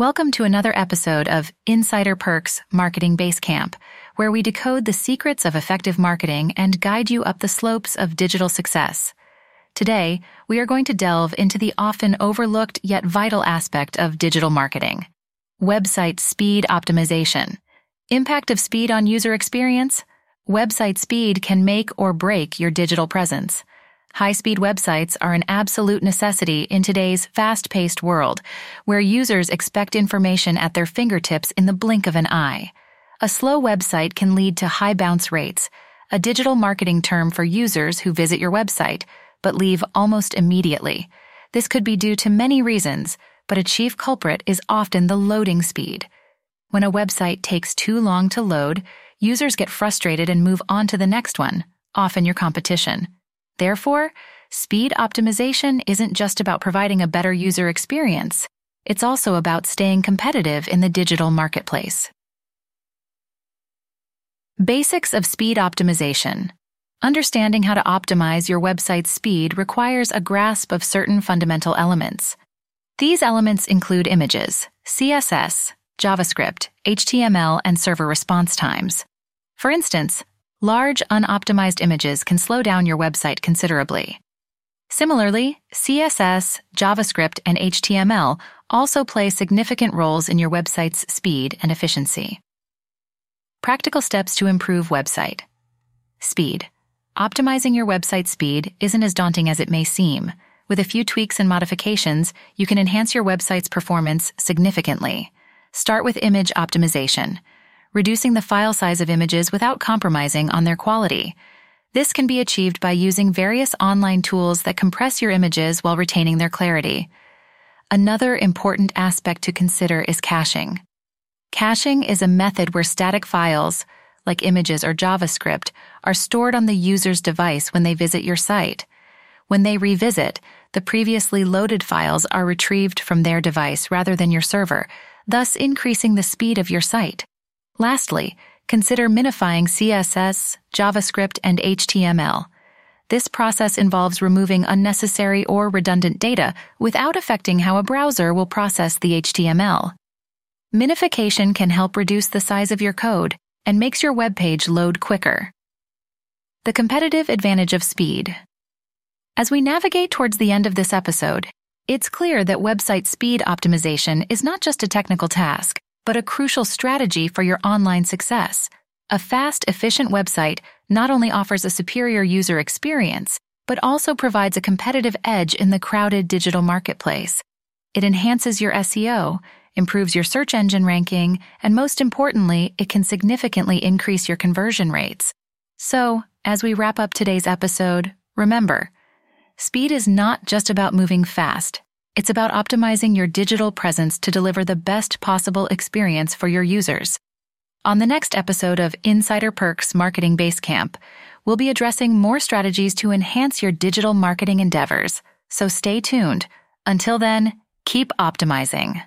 Welcome to another episode of Insider Perks Marketing Basecamp, where we decode the secrets of effective marketing and guide you up the slopes of digital success. Today, we are going to delve into the often overlooked yet vital aspect of digital marketing website speed optimization. Impact of speed on user experience? Website speed can make or break your digital presence. High speed websites are an absolute necessity in today's fast paced world, where users expect information at their fingertips in the blink of an eye. A slow website can lead to high bounce rates, a digital marketing term for users who visit your website, but leave almost immediately. This could be due to many reasons, but a chief culprit is often the loading speed. When a website takes too long to load, users get frustrated and move on to the next one, often your competition. Therefore, speed optimization isn't just about providing a better user experience, it's also about staying competitive in the digital marketplace. Basics of speed optimization. Understanding how to optimize your website's speed requires a grasp of certain fundamental elements. These elements include images, CSS, JavaScript, HTML, and server response times. For instance, large unoptimized images can slow down your website considerably. Similarly, CSS, JavaScript, and HTML also play significant roles in your website's speed and efficiency. Practical steps to improve website. Speed. Optimizing your website speed isn't as daunting as it may seem. With a few tweaks and modifications, you can enhance your website's performance significantly. Start with image optimization reducing the file size of images without compromising on their quality. This can be achieved by using various online tools that compress your images while retaining their clarity. Another important aspect to consider is caching. Caching is a method where static files, like images or JavaScript, are stored on the user's device when they visit your site. When they revisit, the previously loaded files are retrieved from their device rather than your server, thus increasing the speed of your site. Lastly, consider minifying CSS, JavaScript, and HTML. This process involves removing unnecessary or redundant data without affecting how a browser will process the HTML. Minification can help reduce the size of your code and makes your web page load quicker. The competitive advantage of speed. As we navigate towards the end of this episode, it's clear that website speed optimization is not just a technical task but a crucial strategy for your online success. A fast, efficient website not only offers a superior user experience, but also provides a competitive edge in the crowded digital marketplace. It enhances your SEO, improves your search engine ranking, and most importantly, it can significantly increase your conversion rates. So, as we wrap up today's episode, remember, speed is not just about moving fast. It's about optimizing your digital presence to deliver the best possible experience for your users. On the next episode of Insider Perks Marketing Basecamp, we'll be addressing more strategies to enhance your digital marketing endeavors. So stay tuned. Until then, keep optimizing.